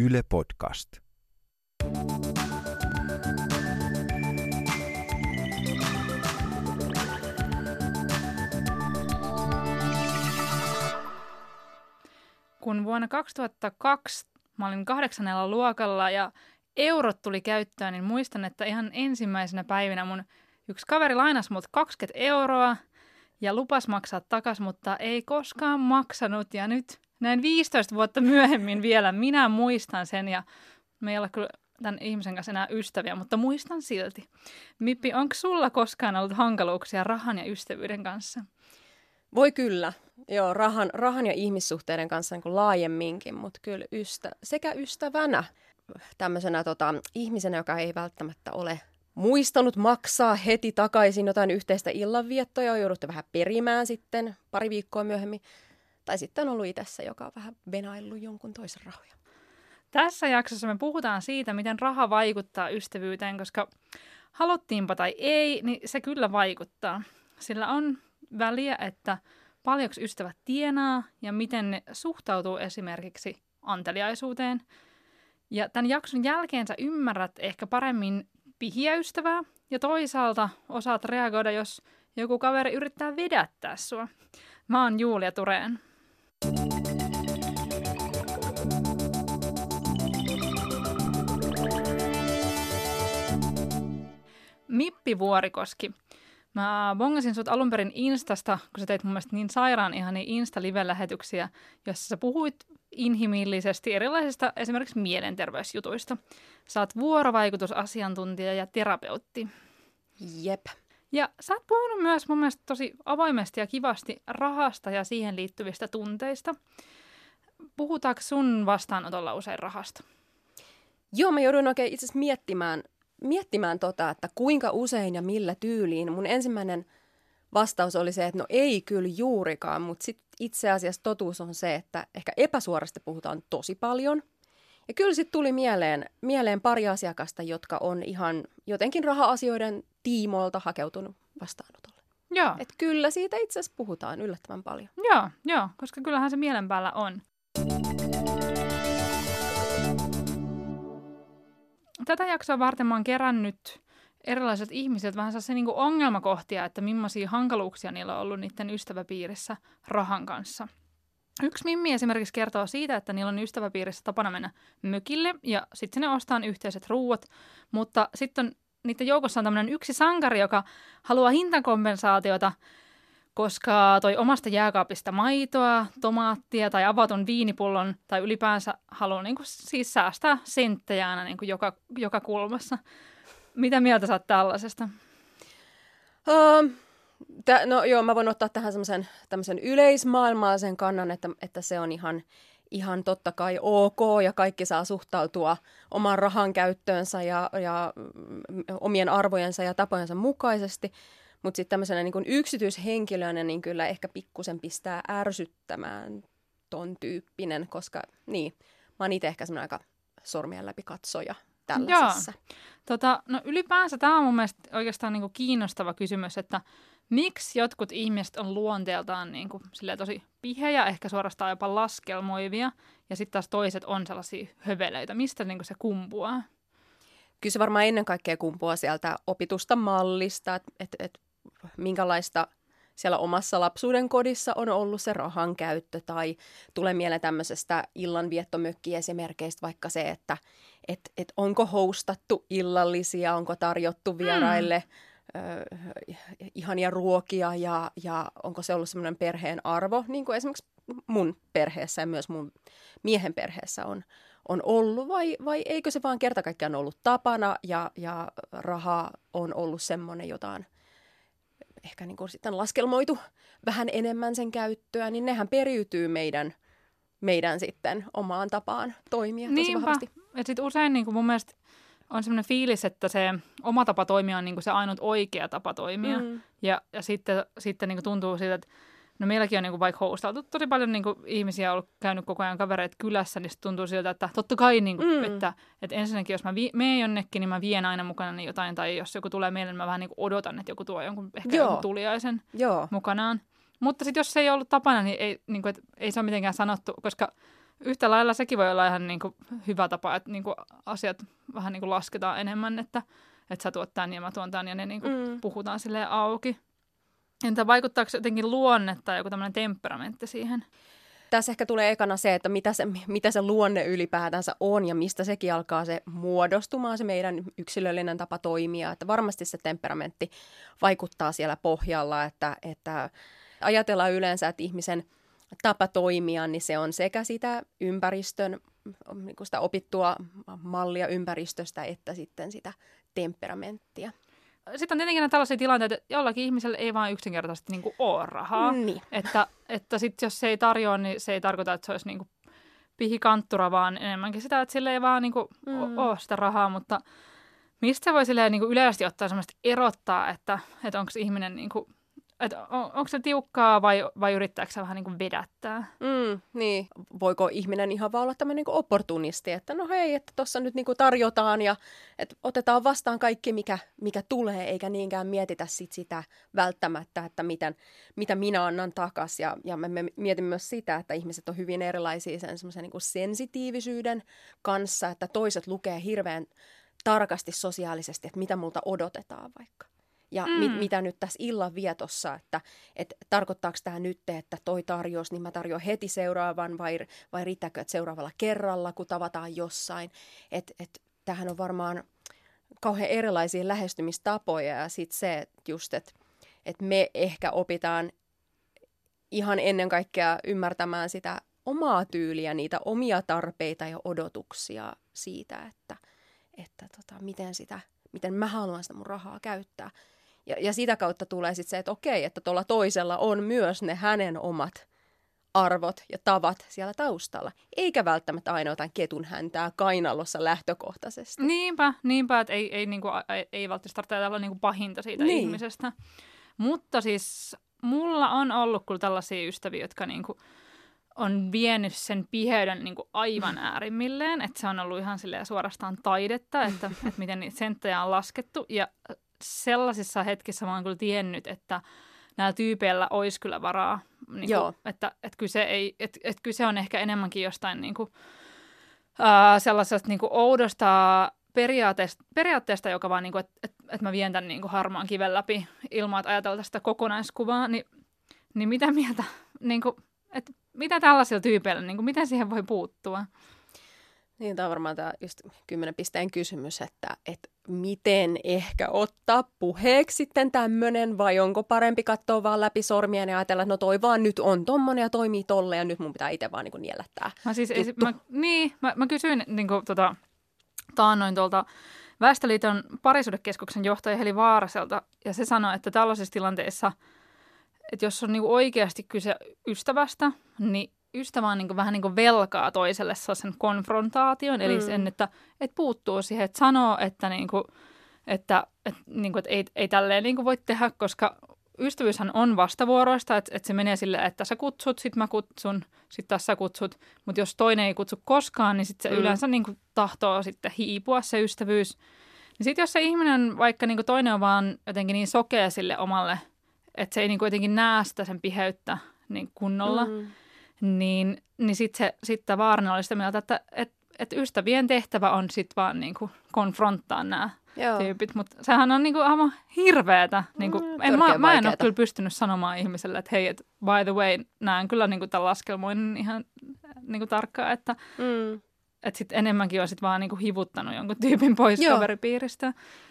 Yle Podcast. Kun vuonna 2002 mä olin kahdeksannella luokalla ja eurot tuli käyttöön, niin muistan, että ihan ensimmäisenä päivinä mun yksi kaveri lainasi mut 20 euroa ja lupas maksaa takas, mutta ei koskaan maksanut. Ja nyt näin 15 vuotta myöhemmin vielä minä muistan sen ja me ei ole kyllä tämän ihmisen kanssa enää ystäviä, mutta muistan silti. Mippi, onko sulla koskaan ollut hankaluuksia rahan ja ystävyyden kanssa? Voi kyllä. Joo, rahan, rahan ja ihmissuhteiden kanssa niin kuin laajemminkin, mutta kyllä ystä, sekä ystävänä, tämmöisenä tota, ihmisenä, joka ei välttämättä ole muistanut maksaa heti takaisin jotain yhteistä illanviettoa ja on jouduttu vähän perimään sitten pari viikkoa myöhemmin. Tai sitten on ollut itse joka on vähän venaillut jonkun toisen rahoja. Tässä jaksossa me puhutaan siitä, miten raha vaikuttaa ystävyyteen, koska haluttiinpa tai ei, niin se kyllä vaikuttaa. Sillä on väliä, että paljonko ystävät tienaa ja miten ne suhtautuu esimerkiksi anteliaisuuteen. Ja tämän jakson jälkeen sä ymmärrät ehkä paremmin pihiä ystävää ja toisaalta osaat reagoida, jos joku kaveri yrittää vedättää sua. Mä oon Julia Tureen. Mippi Vuorikoski. Mä bongasin sut alun perin Instasta, kun sä teit mun mielestä niin sairaan ihania Insta-live-lähetyksiä, jossa sä puhuit inhimillisesti erilaisista esimerkiksi mielenterveysjutuista. Oot vuorovaikutusasiantuntija ja terapeutti. Jep. Ja sä oot puhunut myös mun mielestä tosi avoimesti ja kivasti rahasta ja siihen liittyvistä tunteista. Puhutaanko sun vastaanotolla usein rahasta? Joo, mä joudun oikein itse asiassa miettimään, miettimään tota, että kuinka usein ja millä tyyliin. Mun ensimmäinen vastaus oli se, että no ei kyllä juurikaan, mutta sit itse asiassa totuus on se, että ehkä epäsuorasti puhutaan tosi paljon. Ja kyllä sitten tuli mieleen, mieleen pari asiakasta, jotka on ihan jotenkin raha-asioiden tiimoilta hakeutunut vastaanotolle. Joo. Et kyllä siitä itse asiassa puhutaan yllättävän paljon. Joo, joo, koska kyllähän se mielen päällä on. Tätä jaksoa varten mä oon kerännyt erilaiset ihmiset vähän sellaisia niin ongelmakohtia, että millaisia hankaluuksia niillä on ollut niiden ystäväpiirissä rahan kanssa. Yksi Mimmi esimerkiksi kertoo siitä, että niillä on ystäväpiirissä tapana mennä mökille ja sitten sinne ostaa yhteiset ruuat, mutta sitten on, niiden joukossa on tämmöinen yksi sankari, joka haluaa hintakompensaatiota, koska toi omasta jääkaapista maitoa, tomaattia tai avatun viinipullon tai ylipäänsä haluaa niin kuin, siis säästää senttejä aina niin kuin joka, joka kulmassa. Mitä mieltä sä oot tällaisesta? Uh, tä, no joo, mä voin ottaa tähän semmoisen yleismaailmallisen kannan, että, että se on ihan, ihan totta kai ok ja kaikki saa suhtautua oman rahan käyttöönsä ja, ja mm, omien arvojensa ja tapojensa mukaisesti. Mutta sitten tämmöisenä niin yksityishenkilönä niin kyllä ehkä pikkusen pistää ärsyttämään ton tyyppinen, koska niin, mä oon itse ehkä semmoinen aika sormien läpi katsoja tällaisessa. Joo. Tota, no ylipäänsä tämä on mun mielestä oikeastaan niinku kiinnostava kysymys, että miksi jotkut ihmiset on luonteeltaan niinku tosi pihejä, ehkä suorastaan jopa laskelmoivia, ja sitten taas toiset on sellaisia höveleitä. Mistä niinku se kumpuaa? Kyllä se varmaan ennen kaikkea kumpuaa sieltä opitusta mallista, että et, et, minkälaista siellä omassa lapsuuden kodissa on ollut se rahan käyttö tai tulee mieleen tämmöisestä illanviettomökkiesimerkeistä vaikka se, että et, et onko hostattu illallisia, onko tarjottu vieraille mm. Ö, ihania ruokia ja, ja onko se ollut semmoinen perheen arvo, niin kuin esimerkiksi mun perheessä ja myös mun miehen perheessä on, on ollut, vai, vai eikö se vaan kerta kaikkiaan ollut tapana ja, ja raha on ollut semmoinen jotain – ehkä niin kuin sitten laskelmoitu vähän enemmän sen käyttöä, niin nehän periytyy meidän, meidän sitten omaan tapaan toimia tosi Niinpä. vahvasti. Et sit usein niin kuin mun mielestä on semmoinen fiilis, että se oma tapa toimia on niin kuin se ainut oikea tapa toimia. Mm. Ja, ja sitten, sitten niin kuin tuntuu siltä, että No meilläkin on niin kuin vaikka hostautu tosi paljon niin kuin ihmisiä ollut käynyt koko ajan kavereita kylässä, niin tuntuu siltä, että totta kai, niin kuin, mm. että, että ensinnäkin jos mä vi- menen jonnekin, niin mä vien aina mukana niin jotain, tai jos joku tulee meille, niin mä vähän niin kuin odotan, että joku tuo jonkun ehkä Joo. jonkun tuliaisen Joo. mukanaan. Mutta sitten jos se ei ollut tapana, niin ei, niin kuin, että ei se ole mitenkään sanottu, koska yhtä lailla sekin voi olla ihan niin kuin hyvä tapa, että niin kuin asiat vähän niin kuin lasketaan enemmän, että, että sä tuot tämän ja mä tuon tämän ja ne niin kuin mm. puhutaan sille auki. Entä vaikuttaako jotenkin luonne tai joku tämmöinen temperamentti siihen? Tässä ehkä tulee ekana se, että mitä se, mitä se luonne ylipäätänsä on ja mistä sekin alkaa se muodostumaan, se meidän yksilöllinen tapa toimia. Että varmasti se temperamentti vaikuttaa siellä pohjalla, että, että ajatellaan yleensä, että ihmisen tapa toimia, niin se on sekä sitä ympäristön, niin sitä opittua mallia ympäristöstä, että sitten sitä temperamenttia sitten on tietenkin tällaisia tilanteita, että jollakin ihmisellä ei vaan yksinkertaisesti niin kuin ole rahaa. Niin. Että, että sit jos se ei tarjoa, niin se ei tarkoita, että se olisi niin kuin pihikanttura, vaan enemmänkin sitä, että sille ei vaan niin kuin mm. ole sitä rahaa. Mutta mistä se voi silleen niin kuin yleisesti ottaa semmoista erottaa, että, että onko ihminen niin kuin että on, onko se tiukkaa vai, vai yrittääkö se vähän niin kuin vedättää? Mm, niin. Voiko ihminen ihan vaan olla tämmöinen niin opportunisti, että no hei, että tuossa nyt niin kuin tarjotaan ja että otetaan vastaan kaikki, mikä, mikä tulee, eikä niinkään mietitä sit sitä välttämättä, että miten, mitä minä annan takas. Ja, ja me, me mietimme myös sitä, että ihmiset on hyvin erilaisia sen semmoisen niin sensitiivisyyden kanssa, että toiset lukee hirveän tarkasti sosiaalisesti, että mitä multa odotetaan vaikka ja mm. mit, mitä nyt tässä illan vietossa, että et, tarkoittaako tämä nyt, että toi tarjous, niin mä tarjoan heti seuraavan vai, vai riittääkö, että seuraavalla kerralla, kun tavataan jossain. Että et, tähän on varmaan kauhean erilaisia lähestymistapoja ja sitten se että just, että et me ehkä opitaan ihan ennen kaikkea ymmärtämään sitä omaa tyyliä, niitä omia tarpeita ja odotuksia siitä, että, että tota, miten, sitä, miten mä haluan sitä mun rahaa käyttää. Ja, ja sitä kautta tulee sitten se, että okei, että tuolla toisella on myös ne hänen omat arvot ja tavat siellä taustalla, eikä välttämättä aina jotain ketun häntää kainalossa lähtökohtaisesti. Niinpä, niinpä, että ei, ei, niinku, ei, ei välttämättä tarvitse olla niinku pahinta siitä niin. ihmisestä. Mutta siis mulla on ollut kyllä tällaisia ystäviä, jotka niinku on vienyt sen piheyden niinku aivan äärimmilleen, että se on ollut ihan suorastaan taidetta, että, että miten niitä senttejä on laskettu. Ja sellaisissa hetkissä mä oon kyllä tiennyt, että näillä tyypeillä olisi kyllä varaa. Niin kuin, että, että, kyse ei, että, että kyse on ehkä enemmänkin jostain niin kuin, äh, sellaisesta niin kuin oudosta periaatteesta, periaatteesta, joka vaan, niin kuin, että, että, että mä vien tämän niin kuin harmaan kiven läpi ilman, että ajatellaan sitä kokonaiskuvaa, niin, niin mitä mieltä, niin kuin, että mitä tällaisilla tyypeillä, niin kuin, miten siihen voi puuttua? Niin, tämä on varmaan tämä just kymmenen pisteen kysymys, että, että miten ehkä ottaa puheeksi sitten tämmöinen, vai onko parempi katsoa vaan läpi sormia ja ajatella, että no toi vaan nyt on tommonen ja toimii tolle ja nyt mun pitää itse vaan niin niellättää. Mä siis, ei, mä, niin, mä, mä kysyin niin kuin, tota, taannoin tuolta Väestöliiton parisuudekeskuksen johtaja Heli Vaaraselta, ja se sanoi, että tällaisissa tilanteissa, että jos on niin oikeasti kyse ystävästä, niin ystävä on niin vähän niin velkaa toiselle sen konfrontaation, eli mm. sen, että, että puuttuu siihen, että sanoo, että, niin kuin, että, että, niin kuin, että ei, ei tälleen niin voi tehdä, koska ystävyyshän on vastavuoroista, että, että se menee silleen, että sä kutsut, sit mä kutsun, sit taas sä kutsut, mutta jos toinen ei kutsu koskaan, niin sit se mm. yleensä niin kuin tahtoo sitten hiipua se ystävyys. Niin sitten jos se ihminen, vaikka niin kuin toinen on vaan jotenkin niin sokea sille omalle, että se ei niin kuin jotenkin näe sitä sen piheyttä niin kunnolla, mm niin, niin sitten sit vaarana oli sitä mieltä, että et, et ystävien tehtävä on sitten vaan niinku konfronttaa nämä tyypit, mutta sehän on niinku aivan hirveetä. Niinku, mm, en, mä, mä en ole kyllä pystynyt sanomaan ihmiselle, että hei, et, by the way, näen kyllä niinku tämän laskelmoinnin ihan niinku tarkkaan, että mm. Että sitten enemmänkin on sit vaan niinku hivuttanut jonkun tyypin pois Joo. kaveripiiristä.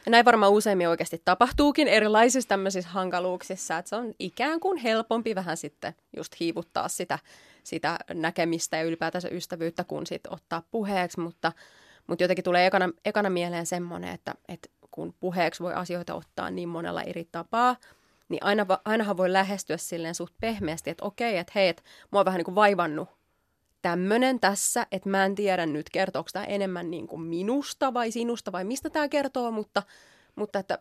Ja näin varmaan useimmin oikeasti tapahtuukin erilaisissa tämmöisissä hankaluuksissa, että se on ikään kuin helpompi vähän sitten just hivuttaa sitä sitä näkemistä ja ylipäätänsä ystävyyttä, kun sit ottaa puheeksi, mutta, mutta jotenkin tulee ekana, ekana mieleen semmoinen, että, että kun puheeksi voi asioita ottaa niin monella eri tapaa, niin aina, ainahan voi lähestyä silleen suht pehmeästi, että okei, että hei, että mua on vähän niin kuin vaivannut tämmöinen tässä, että mä en tiedä nyt, kertooko tämä enemmän niin kuin minusta vai sinusta vai mistä tämä kertoo, mutta, mutta että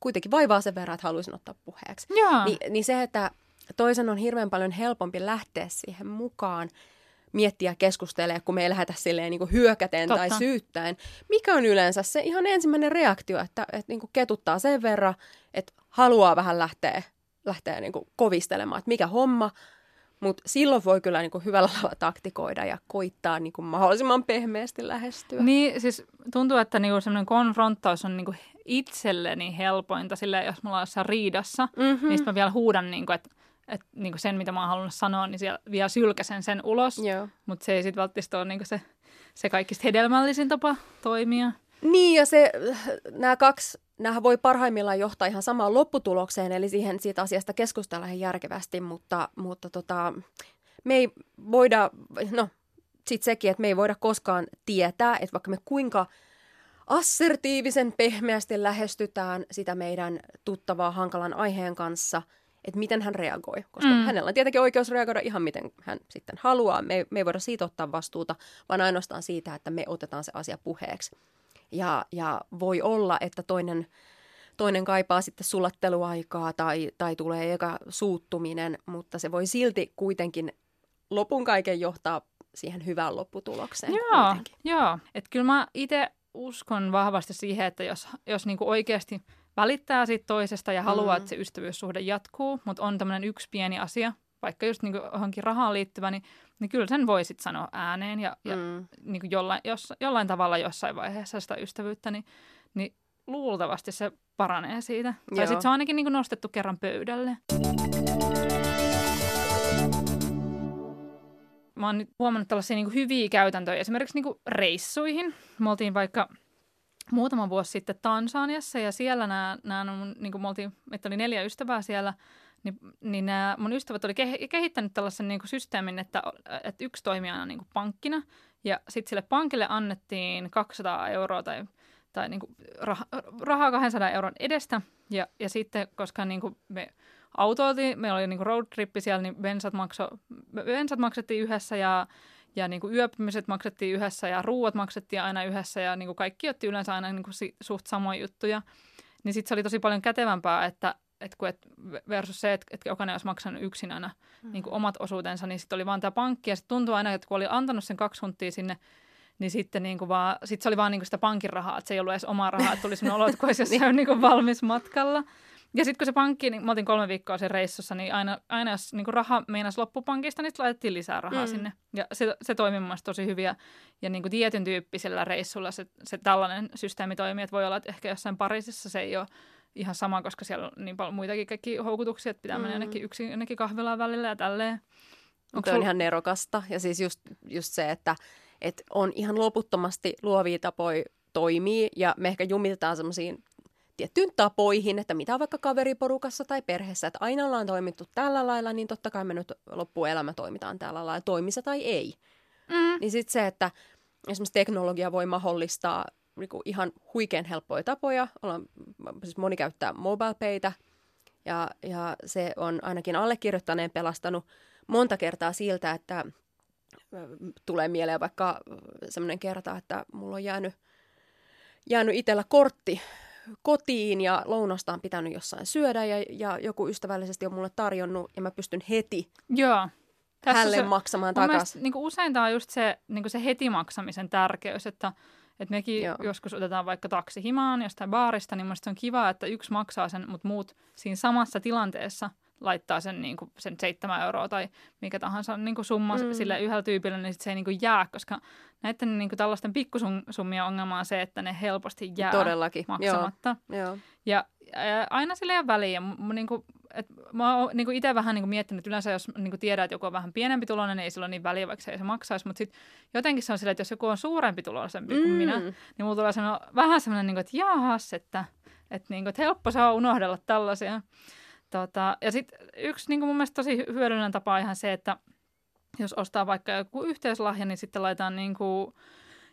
kuitenkin vaivaa sen verran, että haluaisin ottaa puheeksi. Ni, niin se, että toisen on hirveän paljon helpompi lähteä siihen mukaan, miettiä keskustelee, kun me ei lähdetä silleen niin kuin hyökäten Totta. tai syyttäen. Mikä on yleensä se ihan ensimmäinen reaktio, että, että niin kuin ketuttaa sen verran, että haluaa vähän lähteä, lähteä niin kuin kovistelemaan, että mikä homma. Mutta silloin voi kyllä niin kuin hyvällä tavalla taktikoida ja koittaa niin kuin mahdollisimman pehmeästi lähestyä. Niin, siis tuntuu, että niinku semmoinen konfronttaus on niinku itselleni helpointa, sillä jos mulla on jossain riidassa, mm-hmm. niin sitten mä vielä huudan, niinku, että et, niinku sen, mitä mä oon halunnut sanoa, niin siellä vielä sylkäsen sen ulos. Mutta se ei sitten välttämättä ole niinku se, se kaikista hedelmällisin tapa toimia. Niin, ja se, nämä kaksi, nämä voi parhaimmillaan johtaa ihan samaan lopputulokseen, eli siihen siitä asiasta keskustella ihan järkevästi, mutta, mutta tota, me ei voida, no sitten sekin, että me ei voida koskaan tietää, että vaikka me kuinka assertiivisen pehmeästi lähestytään sitä meidän tuttavaa hankalan aiheen kanssa, että miten hän reagoi. Koska mm. hänellä on tietenkin oikeus reagoida ihan miten hän sitten haluaa. Me, me ei voida siitä ottaa vastuuta, vaan ainoastaan siitä, että me otetaan se asia puheeksi. Ja, ja voi olla, että toinen, toinen kaipaa sitten sulatteluaikaa tai, tai tulee eka suuttuminen, mutta se voi silti kuitenkin lopun kaiken johtaa siihen hyvään lopputulokseen. Joo, joo. että kyllä mä itse uskon vahvasti siihen, että jos, jos niinku oikeasti välittää siitä toisesta ja haluaa, mm. että se ystävyyssuhde jatkuu, mutta on tämmöinen yksi pieni asia, vaikka just niinku johonkin rahaan liittyvä, niin, niin kyllä sen voi sitten sanoa ääneen ja, ja mm. niinku jollain, jos, jollain tavalla jossain vaiheessa sitä ystävyyttä, niin, niin luultavasti se paranee siitä. Joo. Tai sitten se on ainakin niinku nostettu kerran pöydälle. Mä oon nyt huomannut tällaisia niinku hyviä käytäntöjä esimerkiksi niinku reissuihin. Me oltiin vaikka muutama vuosi sitten Tansaniassa ja siellä nämä, nämä on, niin kuin me oltiin, että oli neljä ystävää siellä, niin, niin nämä mun ystävät oli kehittänyt tällaisen niin kuin systeemin, että, että yksi toimii aina niin kuin pankkina ja sitten sille pankille annettiin 200 euroa tai, tai niin kuin rah, rahaa 200 euron edestä ja, ja sitten, koska niin kuin me autoiltiin, meillä oli niin road trippi siellä, niin bensat, makso, bensat maksettiin yhdessä ja ja niin kuin yöpymiset maksettiin yhdessä ja ruuat maksettiin aina yhdessä ja niin kuin kaikki otti yleensä aina niin kuin suht samoja juttuja. Niin sitten se oli tosi paljon kätevämpää, että, että kun et versus se, että, että jokainen olisi maksanut yksin aina mm. niin kuin omat osuutensa, niin sitten oli vaan tämä pankki ja sitten tuntui aina, että kun oli antanut sen kaksi huntia sinne, niin sitten niin kuin vaan, sit se oli vaan niin kuin sitä pankin rahaa, että se ei ollut edes omaa rahaa, että tuli sellainen olo, että kun olisi jossain niin kuin valmis matkalla. Ja sitten kun se pankki, niin mä oltiin kolme viikkoa sen reissussa, niin aina, aina jos niin raha meinasi loppupankista, niin laitettiin lisää rahaa mm. sinne. Ja se, se toimi mun tosi hyvin. Ja, ja niin kuin tietyn tyyppisellä reissulla se, se tällainen systeemi toimii, että voi olla, että ehkä jossain Pariisissa se ei ole ihan sama, koska siellä on niin paljon muitakin kaikki houkutuksia, että pitää mm. mennä jonnekin yksin jonnekin kahvilaan välillä ja tälleen. Onko on sul... ihan nerokasta. Ja siis just, just se, että, että on ihan loputtomasti luovia tapoja toimii ja me ehkä jumitaan semmoisiin tiettyyn tapoihin, että mitä vaikka kaveriporukassa tai perheessä, että aina ollaan toimittu tällä lailla, niin totta kai me nyt loppuelämä toimitaan tällä lailla, toimissa tai ei. Mm. Niin sitten se, että esimerkiksi teknologia voi mahdollistaa niin ihan huikean helppoja tapoja. Ollaan, siis moni käyttää mobilepaytä ja, ja se on ainakin allekirjoittaneen pelastanut monta kertaa siltä, että tulee mieleen vaikka semmoinen kerta, että mulla on jäänyt, jäänyt itsellä kortti kotiin ja lounasta on pitänyt jossain syödä ja, ja joku ystävällisesti on mulle tarjonnut ja mä pystyn heti Joo. Tässä hälle se, maksamaan takaisin. Niin usein tämä on just se, niin se heti maksamisen tärkeys, että, että mekin Joo. joskus otetaan vaikka taksi himaan jostain baarista, niin minusta on kiva, että yksi maksaa sen, mutta muut siinä samassa tilanteessa – laittaa sen, niin kuin, sen 7 euroa tai mikä tahansa niin kuin summa mm. sille yhdellä tyypillä, niin sit se ei niin kuin jää, koska näiden niin kuin tällaisten pikkusummien ongelma on se, että ne helposti jää Todellakin. maksamatta. Joo. Joo. Ja, ja aina sille ei ole väliä. M- niin kuin, et mä oon niin itse vähän niin kuin miettinyt, että yleensä jos niin kuin tiedät, että joku on vähän pienempi tuloinen, niin ei sillä ole niin väliä, vaikka se ei se maksaisi. Mutta sitten jotenkin se on silleen, että jos joku on suurempi tuloisempi mm. kuin minä, niin mulla tulee sano, vähän semmoinen, niin kuin, että jahas, että, että, niin kuin, että helppo saa unohdella tällaisia. Tota, ja sitten yksi niin mun mielestä tosi hyödyllinen tapa on ihan se, että jos ostaa vaikka joku yhteislahja, niin sitten laitetaan niin kuin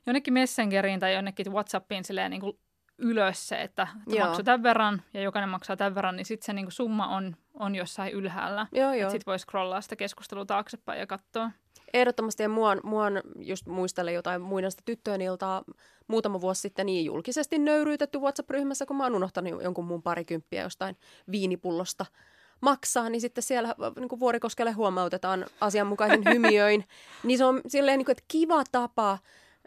jonnekin Messengeriin tai jonnekin Whatsappiin silleen niin kuin ylös se, että, että maksaa tämän verran ja jokainen maksaa tämän verran, niin sitten se niin kuin summa on, on jossain ylhäällä. Sitten voi scrollaa sitä keskustelua taaksepäin ja katsoa. Ehdottomasti ja mua, mua just muistelen jotain muinaista tyttöjen iltaa muutama vuosi sitten niin julkisesti nöyryytetty WhatsApp-ryhmässä, kun mä oon unohtanut jonkun muun parikymppiä jostain viinipullosta maksaa, niin sitten siellä äh, niin kuin Vuorikoskelle huomautetaan asianmukaisen hymiöin. Niin se on silleen, niin kuin, että kiva tapa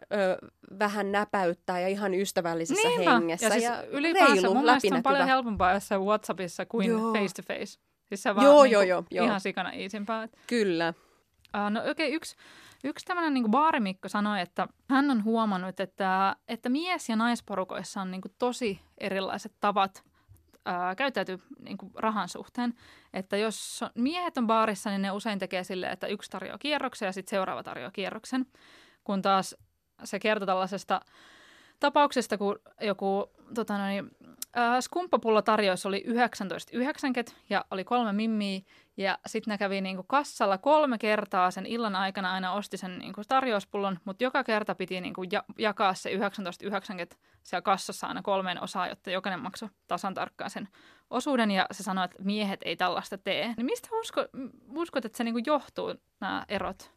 ö, vähän näpäyttää ja ihan ystävällisessä Niinpä. hengessä. Ja, siis ja ylipäänsä reilu, mun mielestä on paljon helpompaa jossain WhatsAppissa kuin face to face. Siis se vaan Joo, niinku, joo, joo, joo. ihan sikana iisimpää. Kyllä. Uh, no okei, okay, yksi, yksi tämmöinen niin baarimikko sanoi, että hän on huomannut, että, että mies- ja naisporukoissa on niin kuin tosi erilaiset tavat ää, käyttäytyy niin kuin rahan suhteen. Että jos miehet on baarissa, niin ne usein tekee silleen, että yksi tarjoaa kierroksen ja sitten seuraava tarjoaa kierroksen. Kun taas se kertoo tällaisesta tapauksesta, kun joku tota noin, äh, skumppapullo tarjous oli 19,90 ja oli kolme mimmiä. Ja sitten ne kävi niinku kassalla kolme kertaa sen illan aikana aina osti sen niinku tarjouspullon, mutta joka kerta piti niinku ja- jakaa se 19,90 siellä kassassa aina kolmeen osaan, jotta jokainen maksoi tasan tarkkaan sen osuuden. Ja se sanoi, että miehet ei tällaista tee. Niin mistä usko, uskot, että se niinku johtuu, nämä erot?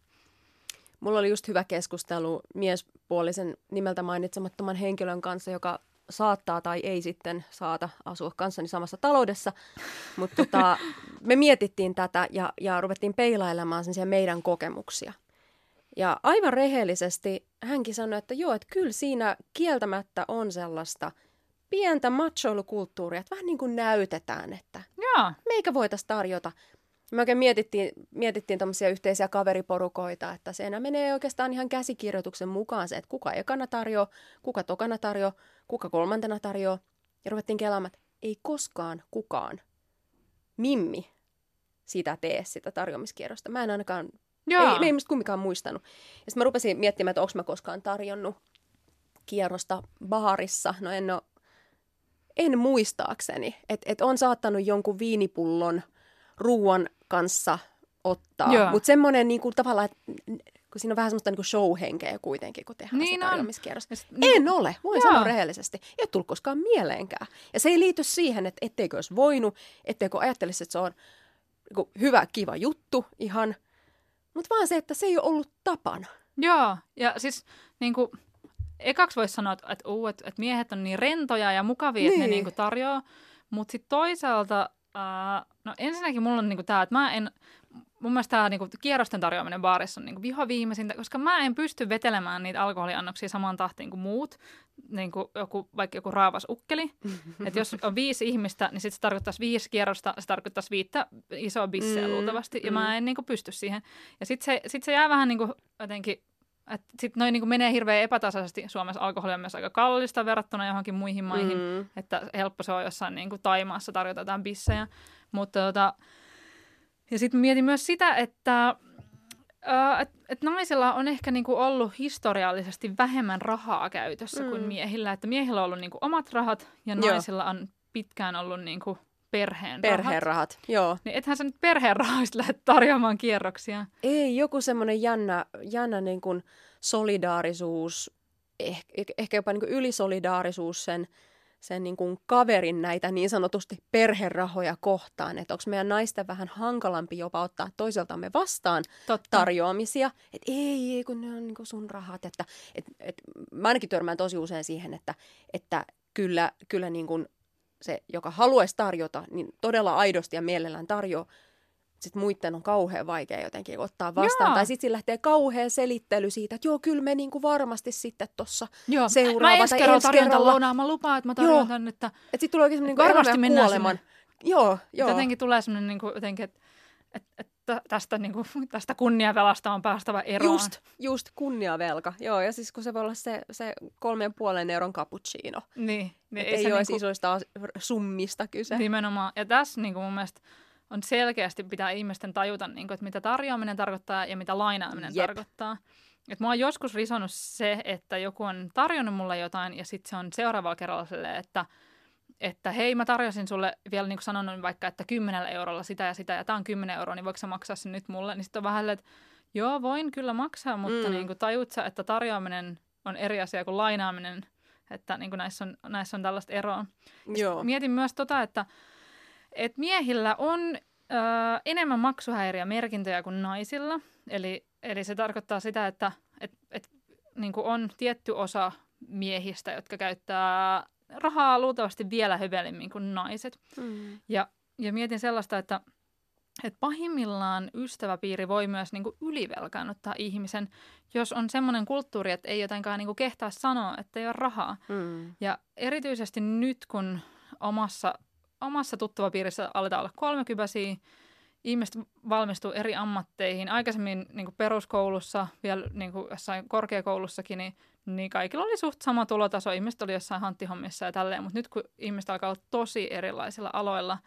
Mulla oli just hyvä keskustelu miespuolisen nimeltä mainitsemattoman henkilön kanssa, joka saattaa tai ei sitten saata asua kanssani samassa taloudessa. Mutta tota, me mietittiin tätä ja, ja ruvettiin peilailemaan sen meidän kokemuksia. Ja aivan rehellisesti hänkin sanoi, että joo, että kyllä siinä kieltämättä on sellaista pientä machoilukulttuuria, että vähän niin kuin näytetään, että meikä voitaisiin tarjota. Me oikein mietittiin, mietittiin tämmöisiä yhteisiä kaveriporukoita, että se enää menee oikeastaan ihan käsikirjoituksen mukaan se, että kuka ekana tarjoaa, kuka tokana tarjoaa, kuka kolmantena tarjoaa. Ja ruvettiin kelaamaan, että ei koskaan kukaan mimmi sitä tee sitä tarjoamiskierrosta. Mä en ainakaan, joo. ei, me ei musta kumminkaan muistanut. Ja sitten mä rupesin miettimään, että onko mä koskaan tarjonnut kierrosta baarissa. No en ole, en muistaakseni. Että et on saattanut jonkun viinipullon ruoan kanssa ottaa. Mutta semmoinen niinku, tavallaan, että kun siinä on vähän semmoista niinku show-henkeä kuitenkin, kun tehdään Niin se on. tarjoamiskierros. Ja sit En niinku- ole, voin Joo. sanoa rehellisesti. Ei ole tullut koskaan mieleenkään. Ja se ei liity siihen, että etteikö olisi voinut, etteikö ajattelisi, että se on niinku hyvä, kiva juttu ihan. Mutta vaan se, että se ei ole ollut tapana. Joo, ja siis niin kuin, ekaksi voisi sanoa, että, että, että, miehet on niin rentoja ja mukavia, että ne Niin. niin kuin tarjoaa. Mutta sitten toisaalta, ää, no ensinnäkin mulla on niin kuin tämä, että mä en, mun mielestä tämä niin kierrosten tarjoaminen baarissa on niin kuin viho viimeisintä, koska mä en pysty vetelemään niitä alkoholiannoksia samaan tahtiin kuin muut, niin kuin joku, vaikka joku raavas ukkeli. että jos on viisi ihmistä, niin sitten se tarkoittaisi viisi kierrosta, se tarkoittaisi viittä isoa bisseä Mm, luultavasti, ja mm. mä en niin kuin pysty siihen. Ja sitten se, sit se jää vähän niin kuin jotenkin sitten noin niin menee hirveän epätasaisesti. Suomessa alkoholi on myös aika kallista verrattuna johonkin muihin maihin. Mm. Että helppo se on jossain niin kuin Taimaassa tarjota jotain bissejä. Mutta tota, ja sitten mietin myös sitä, että äh, et, et naisilla on ehkä niinku ollut historiallisesti vähemmän rahaa käytössä mm. kuin miehillä. Että miehillä on ollut niinku omat rahat ja Joo. naisilla on pitkään ollut niinku perheen rahat. Perheen rahat, joo. Niin ethän sä nyt perheen rahoista lähde tarjoamaan kierroksia. Ei, joku semmoinen jännä, jännä niin kuin solidaarisuus, ehkä, ehkä jopa niin kuin ylisolidaarisuus sen, sen niin kuin kaverin näitä niin sanotusti perherahoja kohtaan. Että onko meidän naisten vähän hankalampi jopa ottaa toiseltamme vastaan Totta. tarjoamisia. Että ei, ei, kun ne on niin kuin sun rahat. Että, et, et, mä ainakin törmään tosi usein siihen, että, että kyllä, kyllä niin kuin se, joka haluaisi tarjota, niin todella aidosti ja mielellään tarjoaa. Sitten muiden on kauhean vaikea jotenkin ottaa vastaan. Joo. Tai sitten lähtee kauhea selittely siitä, että joo, kyllä me niinku varmasti sitten tuossa. Seuraava mä ensi tai ensi tämän kerralla. lounaan. Mä lupaan, että mä tarjon Joo. tän, että Että sitten tulee oikein semmoinen niinku Varmasti mennään kuoleman. Joo, joo. Jotenkin tulee semmoinen niin kuin, jotenkin, että, että, että tästä, niin kuin, tästä kunniavelasta on päästävä eroon. Just, just kunniavelka. Joo, ja siis kun se voi olla se, se kolmen puolen euron cappuccino. Niin, niin Ei, ei se ole niinku- isoista as- summista kyse. Nimenomaan. Ja tässä niin kuin mun mielestä on selkeästi pitää ihmisten tajuta, niin kuin, että mitä tarjoaminen tarkoittaa ja mitä lainaaminen Jep. tarkoittaa. Et mua on joskus risonut se, että joku on tarjonnut mulle jotain ja sitten se on seuraavalla kerralla silleen, että, että hei mä tarjosin sulle vielä niin kuin sanonut vaikka, että 10 eurolla sitä ja sitä ja tämä on 10 euroa, niin voiko sä maksaa sen nyt mulle? Niin sitten on vähän että joo voin kyllä maksaa, mutta Mm. niin kuin tajut sä, että tarjoaminen on eri asia kuin lainaaminen, että niin kuin näissä, on, näissä on tällaista eroa. Joo. Mietin myös tota, että, että miehillä on ö, enemmän maksuhäiriömerkintöjä kuin naisilla. Eli, eli se tarkoittaa sitä, että et, et, niin kuin on tietty osa miehistä, jotka käyttää rahaa luultavasti vielä hövelimmin kuin naiset. Mm. Ja, ja mietin sellaista, että, että pahimmillaan ystäväpiiri voi myös niin kuin ylivelkaannuttaa ihmisen, jos on semmoinen kulttuuri, että ei jotenkaan niin kuin kehtaa sanoa, että ei ole rahaa. Mm. Ja erityisesti nyt, kun omassa omassa tuttavapiirissä aletaan olla kolmekypäisiä, ihmiset valmistuu eri ammatteihin. Aikaisemmin niin kuin peruskoulussa, vielä niin kuin jossain korkeakoulussakin, niin, niin kaikilla oli suht sama tulotaso. Ihmiset oli jossain hanttihommissa ja tälleen, mutta nyt kun ihmiset alkaa olla tosi erilaisilla aloilla,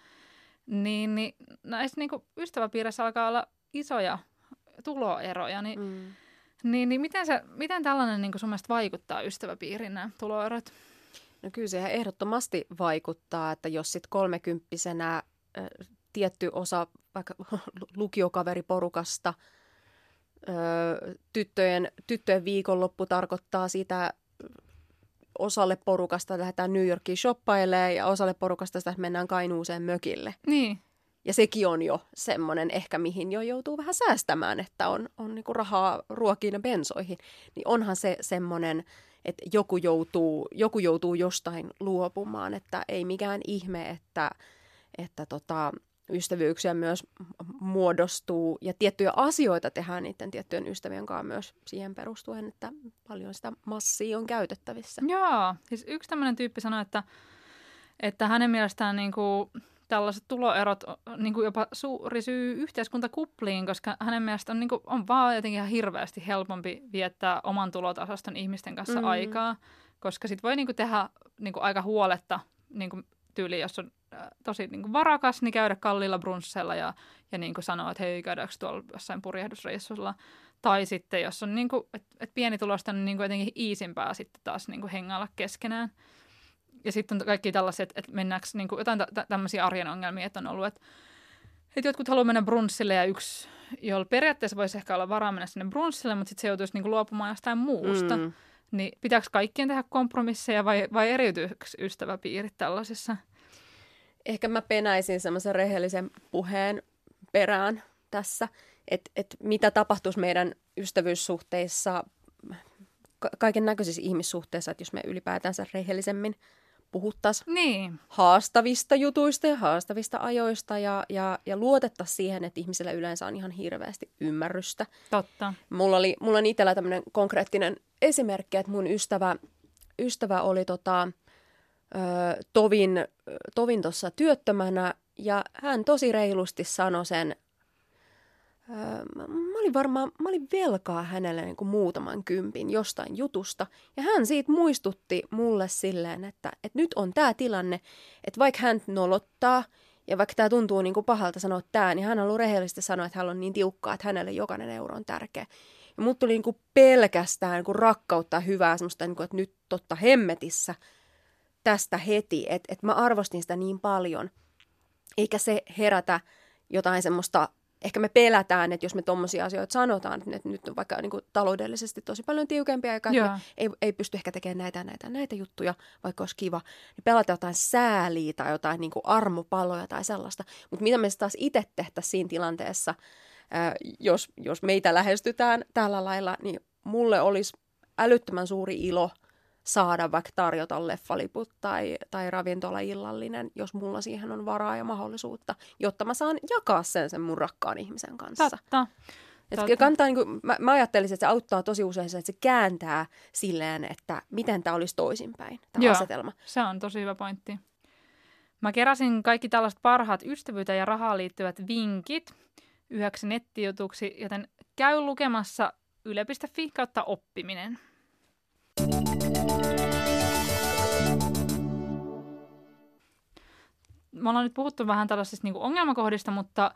niin, niin näissä niin ystäväpiirissä alkaa olla isoja tuloeroja. Niin, mm. niin, niin miten, se, miten tällainen niin sun mielestä vaikuttaa ystäväpiirin nämä tuloerot? No kyllä se ehdottomasti vaikuttaa, että jos sitten kolmekymppisenä tietty osa vaikka lukiokaveriporukasta, tyttöjen, tyttöjen viikonloppu tarkoittaa sitä osalle porukasta lähdetään New Yorkiin shoppailemaan ja osalle porukasta sitä mennään Kainuuseen mökille. Niin. Ja sekin on jo semmoinen ehkä, mihin jo joutuu vähän säästämään, että on, on niinku rahaa ruokiin ja bensoihin. Niin onhan se semmoinen, että joku joutuu, joku joutuu jostain luopumaan, että ei mikään ihme, että, että tota, ystävyyksiä myös muodostuu ja tiettyjä asioita tehdään niiden tiettyjen ystävien kanssa myös siihen perustuen, että paljon sitä massia on käytettävissä. Joo, siis yksi tämmöinen tyyppi sanoi, että, että hänen mielestään niin kuin tällaiset tuloerot niin kuin jopa suuri syy yhteiskuntakupliin, koska hänen mielestään on, niin kuin, on vaan jotenkin ihan hirveästi helpompi viettää oman tulotasaston ihmisten kanssa mm. aikaa, koska sit voi niin kuin, tehdä niin kuin, aika huoletta niin kuin, tyyli, jos on tosi niin kuin varakas, niin käydä kalliilla brunssella ja, ja niin kuin sanoa, että hei, käydäänkö tuolla jossain purjehdusreissulla. Tai sitten, jos on niin kuin, et, et pienitulosta, niin, niin kuin jotenkin iisimpää sitten taas niin kuin hengailla keskenään. Ja sitten on kaikki tällaiset, että mennäänkö niin kuin jotain tä- tämmöisiä arjen ongelmia, että on ollut, että, että jotkut haluaa mennä brunssille ja yksi, jolla periaatteessa voisi ehkä olla varaa mennä sinne brunssille, mutta sitten se joutuisi niin kuin luopumaan jostain muusta. Mm. Niin pitääkö kaikkien tehdä kompromisseja vai, vai eriytyykö ystäväpiirit tällaisissa? ehkä mä penäisin semmoisen rehellisen puheen perään tässä, että et mitä tapahtuisi meidän ystävyyssuhteissa, ka- kaiken näköisissä ihmissuhteissa, että jos me ylipäätänsä rehellisemmin puhuttaisiin niin. haastavista jutuista ja haastavista ajoista ja, ja, ja luotettaisiin siihen, että ihmisillä yleensä on ihan hirveästi ymmärrystä. Totta. Mulla, oli, mulla on itsellä tämmöinen konkreettinen esimerkki, että mun ystävä, ystävä oli tota, tovin, tovin tuossa työttömänä ja hän tosi reilusti sanoi sen, mä olin varmaan, mä olin velkaa hänelle niin kuin muutaman kympin jostain jutusta. Ja hän siitä muistutti mulle silleen, että, että nyt on tämä tilanne, että vaikka hän nolottaa ja vaikka tämä tuntuu niin kuin pahalta sanoa tämä, niin hän haluaa rehellisesti sanoa, että hän on niin tiukkaa, että hänelle jokainen euro on tärkeä. Ja mut tuli niin kuin pelkästään niin kuin rakkautta hyvää, semmoista, niin kuin, että nyt totta hemmetissä – tästä heti, että, että mä arvostin sitä niin paljon, eikä se herätä jotain semmoista, ehkä me pelätään, että jos me tuommoisia asioita sanotaan, että nyt on vaikka niin kuin taloudellisesti tosi paljon tiukempia aikaa, että ei, ei pysty ehkä tekemään näitä näitä näitä juttuja, vaikka olisi kiva, niin pelata jotain sääliä tai jotain niin kuin armopaloja tai sellaista. Mutta mitä me taas itse tehtäisiin siinä tilanteessa, ää, jos, jos meitä lähestytään tällä lailla, niin mulle olisi älyttömän suuri ilo – saada vaikka tarjota leffaliput tai, tai ravintolaillallinen, jos mulla siihen on varaa ja mahdollisuutta, jotta mä saan jakaa sen sen mun rakkaan ihmisen kanssa. Totta. Että kantaa, niin kuin, mä, mä ajattelisin, että se auttaa tosi usein että se kääntää silleen, että miten tämä olisi toisinpäin, tämä Joo, asetelma. se on tosi hyvä pointti. Mä keräsin kaikki tällaiset parhaat ystävyyteen ja rahaan liittyvät vinkit yhdeksi nettijutuksi, joten käy lukemassa yle.fi kautta oppiminen. Me ollaan nyt puhuttu vähän tällaisista niin ongelmakohdista, mutta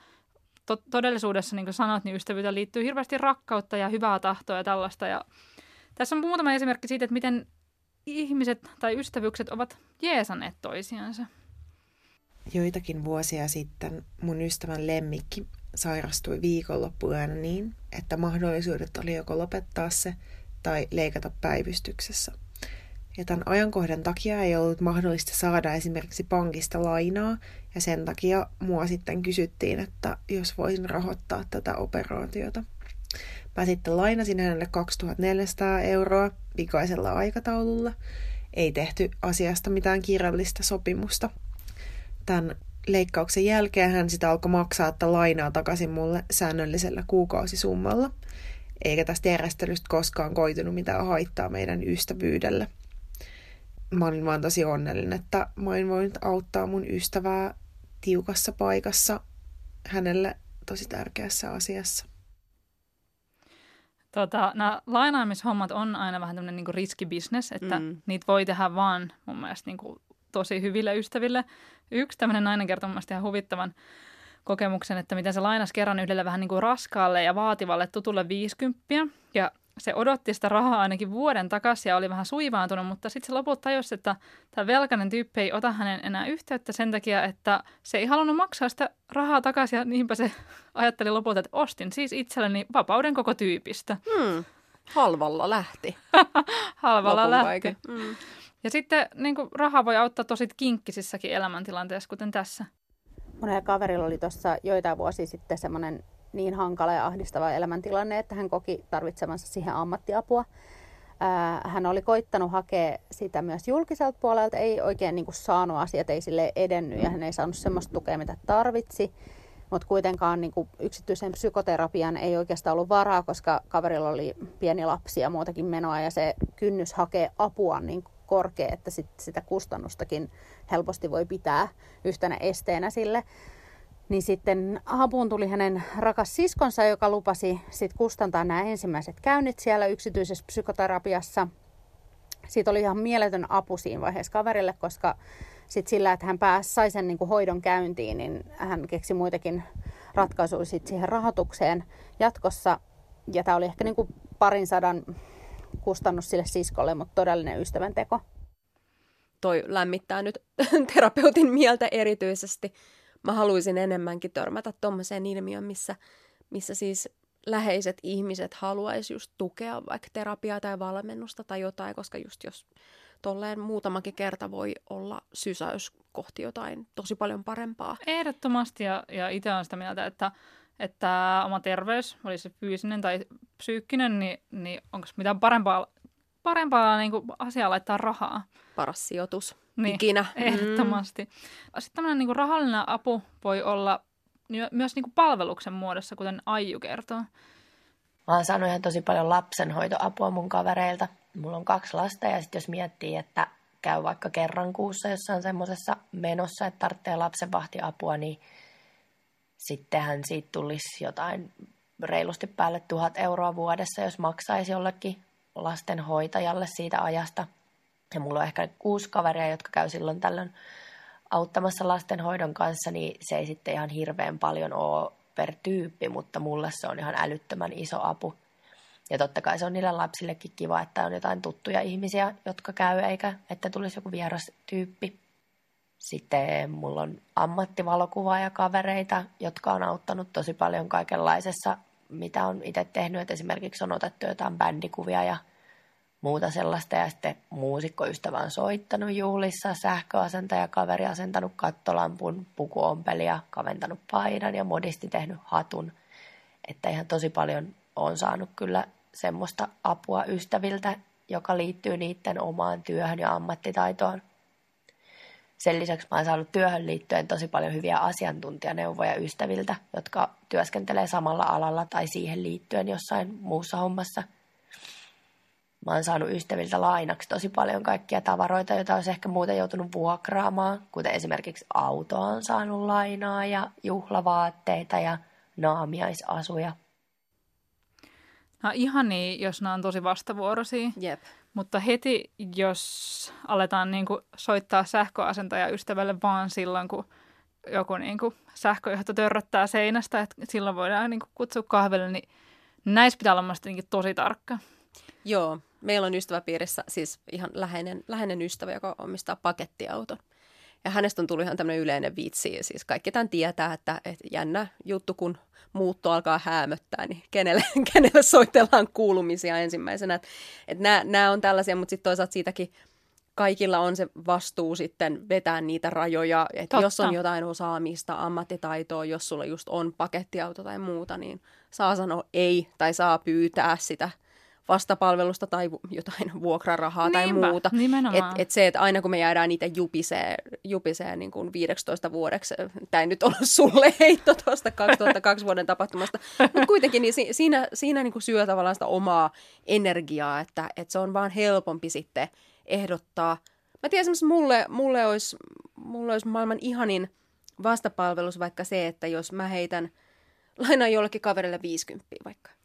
to- todellisuudessa, niin kuin sanoit, niin ystävyyteen liittyy hirveästi rakkautta ja hyvää tahtoa ja tällaista. Ja tässä on muutama esimerkki siitä, että miten ihmiset tai ystävyykset ovat jeesanneet toisiansa. Joitakin vuosia sitten mun ystävän lemmikki sairastui viikonloppuyönä niin, että mahdollisuudet oli joko lopettaa se tai leikata päivystyksessä – ja tämän ajankohdan takia ei ollut mahdollista saada esimerkiksi pankista lainaa, ja sen takia mua sitten kysyttiin, että jos voisin rahoittaa tätä operaatiota. Mä sitten lainasin hänelle 2400 euroa pikaisella aikataululla. Ei tehty asiasta mitään kirjallista sopimusta. Tämän leikkauksen jälkeen hän sitä alkoi maksaa että lainaa takaisin mulle säännöllisellä kuukausisummalla. Eikä tästä järjestelystä koskaan koitunut mitään haittaa meidän ystävyydelle. Mä olin vaan tosi onnellinen, että mä olin voinut auttaa mun ystävää tiukassa paikassa hänelle tosi tärkeässä asiassa. Tota, nämä lainaamishommat on aina vähän tämmöinen niin riskibisnes, että mm. niitä voi tehdä vaan mun mielestä niin kuin tosi hyville ystäville. Yksi tämmöinen nainen kertoi mun ihan huvittavan kokemuksen, että miten se lainas kerran yhdelle vähän niin kuin raskaalle ja vaativalle tutulle 50. Ja se odotti sitä rahaa ainakin vuoden takaisin ja oli vähän suivaantunut, mutta sitten se lopulta tajusi, että tämä velkainen tyyppi ei ota hänen enää yhteyttä sen takia, että se ei halunnut maksaa sitä rahaa takaisin ja niinpä se ajatteli lopulta, että ostin siis itselleni vapauden koko tyypistä. Hmm. Halvalla lähti. Halvalla Lopun lähti. Hmm. Ja sitten niin kuin, raha voi auttaa tosi kinkkisissäkin elämäntilanteessa, kuten tässä. Monella kaverilla oli tuossa joitain vuosia sitten semmoinen niin hankala ja ahdistava elämäntilanne, että hän koki tarvitsemansa siihen ammattiapua. Hän oli koittanut hakea sitä myös julkiselta puolelta, ei oikein niin kuin saanut asiat, ei sille edennyt ja hän ei saanut semmoista tukea, mitä tarvitsi. Mutta kuitenkaan niin kuin yksityisen psykoterapian ei oikeastaan ollut varaa, koska kaverilla oli pieni lapsi ja muutakin menoa ja se kynnys hakea apua niin korkea, että sit sitä kustannustakin helposti voi pitää yhtenä esteenä sille. Niin sitten apuun tuli hänen rakas siskonsa, joka lupasi sit kustantaa nämä ensimmäiset käynnit siellä yksityisessä psykoterapiassa. Siitä oli ihan mieletön apu siinä vaiheessa kaverille, koska sit sillä, että hän pääsi, sai sen niin kuin hoidon käyntiin, niin hän keksi muitakin ratkaisuja sit siihen rahoitukseen jatkossa. Ja tämä oli ehkä niin kuin parin sadan kustannus sille siskolle, mutta todellinen ystävän teko. Toi lämmittää nyt terapeutin mieltä erityisesti mä haluaisin enemmänkin törmätä tuommoiseen ilmiöön, missä, missä siis läheiset ihmiset haluaisi just tukea vaikka terapiaa tai valmennusta tai jotain, koska just jos tolleen muutamakin kerta voi olla sysäys kohti jotain tosi paljon parempaa. Ehdottomasti ja, ja itse olen sitä mieltä, että, että oma terveys, oli se fyysinen tai psyykkinen, niin, niin onko mitään parempaa, parempaa niin kuin asiaa laittaa rahaa. Paras sijoitus niin, ikinä. Ehdottomasti. Mm. Sitten tämmöinen niin rahallinen apu voi olla myös niin kuin palveluksen muodossa, kuten Aiju kertoo. Mä oon saanut ihan tosi paljon lapsenhoitoapua mun kavereilta. Mulla on kaksi lasta ja sitten jos miettii, että käy vaikka kerran kuussa jossain semmoisessa menossa, että tarvitsee lapsenvahtiapua, niin sittenhän siitä tulisi jotain reilusti päälle tuhat euroa vuodessa, jos maksaisi jollekin lastenhoitajalle siitä ajasta – ja mulla on ehkä kuusi kaveria, jotka käy silloin tällöin auttamassa lastenhoidon kanssa, niin se ei sitten ihan hirveän paljon ole per tyyppi, mutta mulle se on ihan älyttömän iso apu. Ja totta kai se on niille lapsillekin kiva, että on jotain tuttuja ihmisiä, jotka käy, eikä että tulisi joku vieras tyyppi. Sitten mulla on ammattivalokuvaaja-kavereita, jotka on auttanut tosi paljon kaikenlaisessa, mitä on itse tehnyt. Et esimerkiksi on otettu jotain bändikuvia ja muuta sellaista. Ja sitten muusikkoystävä on soittanut juhlissa, sähköasentaja, kaveri asentanut kattolampun, pukuompelia, kaventanut paidan ja modisti tehnyt hatun. Että ihan tosi paljon on saanut kyllä semmoista apua ystäviltä, joka liittyy niiden omaan työhön ja ammattitaitoon. Sen lisäksi mä oon saanut työhön liittyen tosi paljon hyviä asiantuntijaneuvoja ystäviltä, jotka työskentelee samalla alalla tai siihen liittyen jossain muussa hommassa – Mä oon saanut ystäviltä lainaksi tosi paljon kaikkia tavaroita, joita olisi ehkä muuten joutunut vuokraamaan, kuten esimerkiksi autoa on saanut lainaa ja juhlavaatteita ja naamiaisasuja. No ihan niin, jos nämä on tosi vastavuoroisia. Jep. Mutta heti, jos aletaan niin kuin soittaa sähköasentaja ystävälle vaan silloin, kun joku niin kuin sähköjohto törröttää seinästä, että silloin voidaan niin kuin kutsua kahvelle, niin näissä pitää olla tosi tarkka. Joo, meillä on ystäväpiirissä siis ihan läheinen, läheinen ystävä, joka omistaa pakettiauton. Ja hänestä on tullut ihan tämmöinen yleinen vitsi. Siis kaikki tämän tietää, että, että jännä juttu, kun muutto alkaa häämöttää, niin kenelle, kenelle soitellaan kuulumisia ensimmäisenä. Että, että nämä, nämä on tällaisia, mutta sitten toisaalta siitäkin kaikilla on se vastuu sitten vetää niitä rajoja. Että jos on jotain osaamista, ammattitaitoa, jos sulla just on pakettiauto tai muuta, niin saa sanoa ei tai saa pyytää sitä – vastapalvelusta tai jotain vuokrarahaa Niinpä, tai muuta. Et, et se, että aina kun me jäädään niitä jupisee, jupisee niin kuin 15 vuodeksi, tämä ei nyt ollut sulle heitto tuosta 2002 vuoden tapahtumasta, mutta kuitenkin niin siinä, siinä niin kuin syö tavallaan sitä omaa energiaa, että, että se on vaan helpompi sitten ehdottaa mä tiedän, esimerkiksi mulle, mulle, olisi, mulle olisi maailman ihanin vastapalvelus vaikka se, että jos mä heitän, lainaan jollekin kaverille 50 vaikka.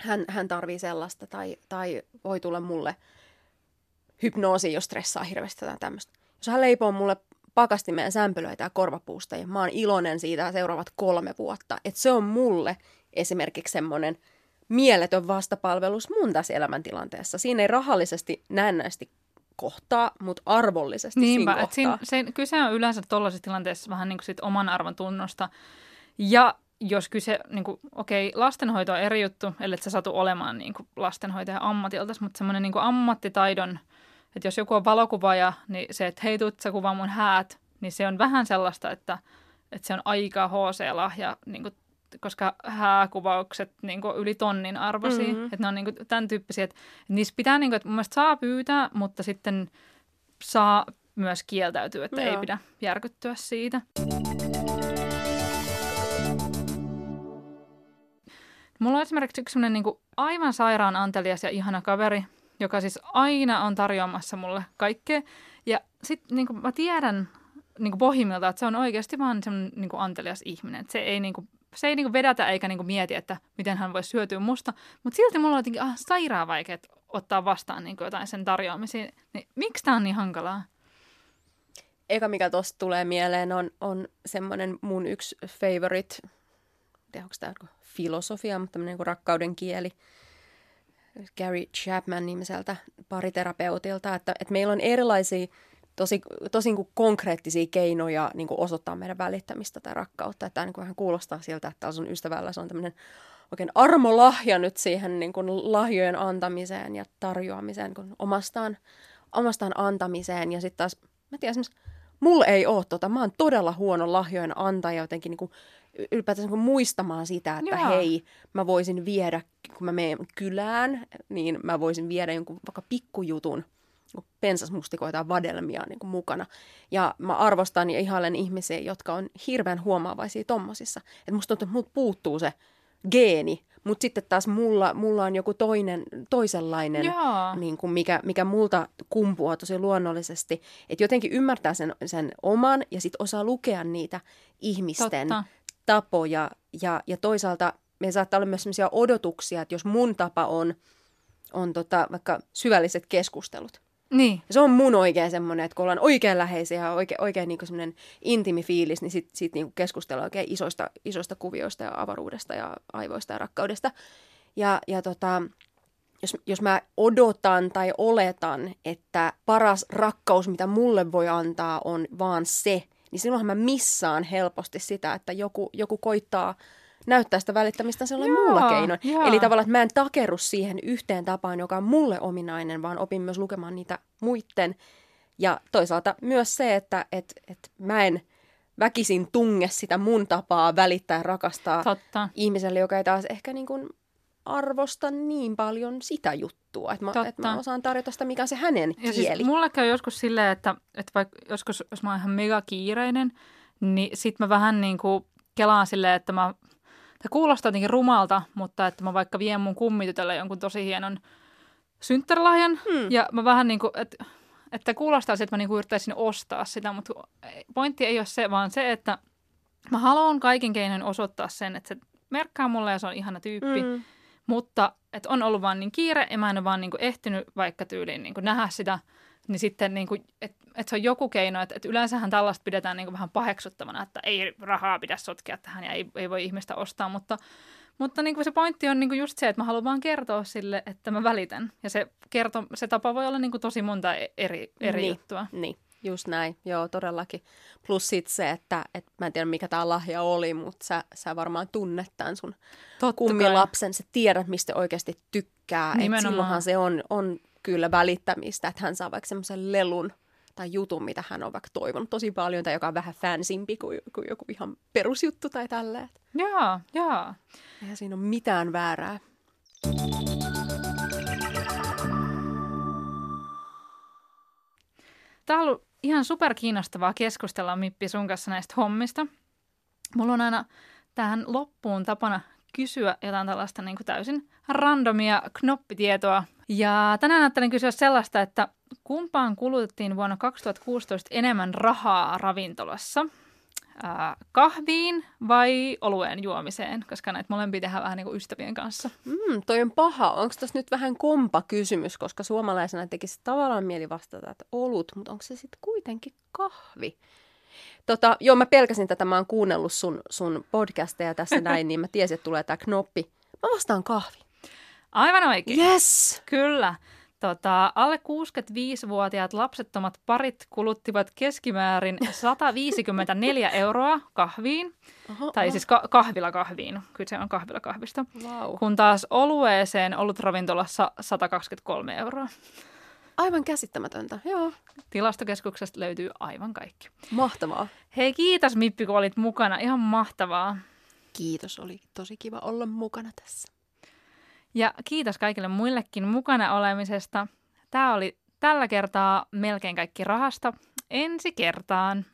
Hän, hän tarvii sellaista tai, tai voi tulla mulle hypnoosi, jos stressaa hirveästi tai tämmöistä. Jos hän leipoo mulle pakastimeen sämpylöitä ja korvapuusta, ja mä oon iloinen siitä seuraavat kolme vuotta. Että se on mulle esimerkiksi semmoinen mieletön vastapalvelus mun tässä elämäntilanteessa. Siinä ei rahallisesti näennäisesti kohtaa, mutta arvollisesti Niinpä, siinä siinä, se, kyse on yleensä tuollaisessa tilanteessa vähän niin kuin sit oman arvon tunnosta. Ja jos kyse, niin kuin, okei, lastenhoito on eri juttu, ellei sä satu olemaan niin kuin lastenhoitaja ammatilta, mutta semmoinen niin ammattitaidon, että jos joku on valokuvaaja, niin se, että hei, tuut sä kuvaa mun häät, niin se on vähän sellaista, että, että se on aika HC-lahja niin kuin koska hääkuvaukset niin yli tonnin arvoisia. Mm-hmm. Että ne on niin kuin, tämän tyyppisiä, että, että niissä pitää, niin kuin, että mun mielestä saa pyytää, mutta sitten saa myös kieltäytyä, että Joo. ei pidä järkyttyä siitä. Mulla on esimerkiksi yksi sellainen niin aivan sairaan antelias ja ihana kaveri, joka siis aina on tarjoamassa mulle kaikkea. Ja sitten niin mä tiedän niin pohjimmilta, että se on oikeasti vaan semmoinen niin antelias ihminen. Että se ei niin kuin, se ei niinku vedätä eikä niinku mieti, että miten hän voisi syötyä musta. Mutta silti mulla on jotenkin ah, sairaan vaikea ottaa vastaan niinku jotain sen tarjoamisiin. Niin, miksi tämä on niin hankalaa? Eka mikä tuosta tulee mieleen on, on semmoinen mun yksi favorite, onko tämä filosofia, mutta tämmöinen niin rakkauden kieli. Gary Chapman nimiseltä pariterapeutilta, että, että meillä on erilaisia tosi, tosi niin konkreettisia keinoja niin osoittaa meidän välittämistä tai rakkautta. Että tämä niin vähän kuulostaa siltä, että sun ystävällä se on tämmöinen oikein armolahja nyt siihen niin kuin lahjojen antamiseen ja tarjoamiseen, niin omastaan, omastaan antamiseen. Ja sitten taas, mä tiedän mulla ei ole tota, mä oon todella huono lahjojen antaja jotenkin niin kuin, ylipäätään niin kuin muistamaan sitä, että Jaa. hei, mä voisin viedä, kun mä menen kylään, niin mä voisin viedä jonkun vaikka pikkujutun – pensasmustikoita ja vadelmia niin kuin mukana. Ja mä arvostan ja ihailen ihmisiä, jotka on hirveän huomaavaisia tommosissa. Että musta tuntuu, että mut puuttuu se geeni, mutta sitten taas mulla, mulla on joku toinen, toisenlainen, niin kuin mikä, mikä multa kumpuaa tosi luonnollisesti. Että jotenkin ymmärtää sen, sen oman ja sitten osaa lukea niitä ihmisten Totta. Tapoja. Ja, ja toisaalta me saattaa olla myös sellaisia odotuksia, että jos mun tapa on, on tota, vaikka syvälliset keskustelut, niin. Ja se on mun oikein semmoinen, että kun ollaan oikein läheisiä ja oikein, oikein niin semmoinen intiimi fiilis, niin sitten sit niin keskustellaan oikein isoista, isoista kuvioista ja avaruudesta ja aivoista ja rakkaudesta. Ja, ja tota, jos, jos mä odotan tai oletan, että paras rakkaus, mitä mulle voi antaa, on vaan se, niin silloinhan mä missaan helposti sitä, että joku, joku koittaa – näyttää sitä välittämistä sellainen muulla keinoin. Joo. Eli tavallaan, että mä en takeru siihen yhteen tapaan, joka on mulle ominainen, vaan opin myös lukemaan niitä muitten. Ja toisaalta myös se, että et, et mä en väkisin tunge sitä mun tapaa välittää ja rakastaa Totta. ihmiselle, joka ei taas ehkä niin kuin arvosta niin paljon sitä juttua, että mä, että mä osaan tarjota sitä, mikä on se hänen ja siis kieli. Siis mulle käy joskus silleen, että, että vaikka joskus, jos mä oon ihan mega kiireinen, niin sit mä vähän niin kuin kelaan silleen, että mä se kuulostaa jotenkin rumalta, mutta että mä vaikka vien mun kummitytölle jonkun tosi hienon synttärilahjan hmm. ja mä vähän niin kuin, että, että kuulostaa se, että mä niin kuin yrittäisin ostaa sitä, mutta pointti ei ole se, vaan se, että mä haluan kaiken keinoin osoittaa sen, että se merkkaa mulle ja se on ihana tyyppi, hmm. Mutta että on ollut vaan niin kiire ja mä en ole vaan niin kuin ehtinyt vaikka tyyliin niin kuin nähdä sitä, niin sitten niin kuin, että että se on joku keino, että, että yleensähän tällaista pidetään niin kuin vähän paheksuttavana, että ei rahaa pidä sotkea tähän ja ei, ei voi ihmistä ostaa, mutta, mutta niin kuin se pointti on niin kuin just se, että mä haluan vaan kertoa sille, että mä välitän. Ja se, kerto, se tapa voi olla niin kuin tosi monta e-, eri, eri niin, juttua. Niin, just näin. Joo, todellakin. Plus sitten se, että, että mä en tiedä mikä tämä lahja oli, mutta sä, sä varmaan tunnet tämän sun Totta kummilapsen. Sä tiedät, mistä oikeasti tykkää. Nimenomaan. Et silloinhan se on, on kyllä välittämistä, että hän saa vaikka semmoisen lelun tai jutun, mitä hän on vaikka toivonut tosi paljon, tai joka on vähän fansimpi kuin, kuin joku ihan perusjuttu tai tälleen. Joo, joo. Eihän siinä ole mitään väärää. Tämä on ollut ihan super kiinnostavaa keskustella Mippi sun kanssa näistä hommista. Mulla on aina tähän loppuun tapana kysyä jotain tällaista niin kuin täysin randomia knoppitietoa Ja tänään ajattelin kysyä sellaista, että kumpaan kulutettiin vuonna 2016 enemmän rahaa ravintolassa? Kahviin vai olueen juomiseen, koska näitä molempia tehdään vähän niin kuin ystävien kanssa. Mm, toi on paha. Onko tässä nyt vähän kompa kysymys, koska suomalaisena tekisi tavallaan mieli vastata, että olut, mutta onko se sitten kuitenkin kahvi? Tota, joo, mä pelkäsin tätä, mä oon kuunnellut sun, sun podcasteja tässä näin, niin mä tiesin, että tulee tämä knoppi. Mä vastaan kahvi. Aivan oikein. Yes! Kyllä. Tota, alle 65-vuotiaat lapsettomat parit kuluttivat keskimäärin 154 euroa kahviin, Oho, tai oho. siis ka- kahvila kahviin, kyllä se on kahvila kahvista, Vau. kun taas olueeseen ollut ravintolassa 123 euroa. Aivan käsittämätöntä. Joo. Tilastokeskuksesta löytyy aivan kaikki. Mahtavaa. Hei, kiitos Mippi, kun olit mukana. Ihan mahtavaa. Kiitos, oli tosi kiva olla mukana tässä. Ja kiitos kaikille muillekin mukana olemisesta. Tämä oli tällä kertaa melkein kaikki rahasta. Ensi kertaan.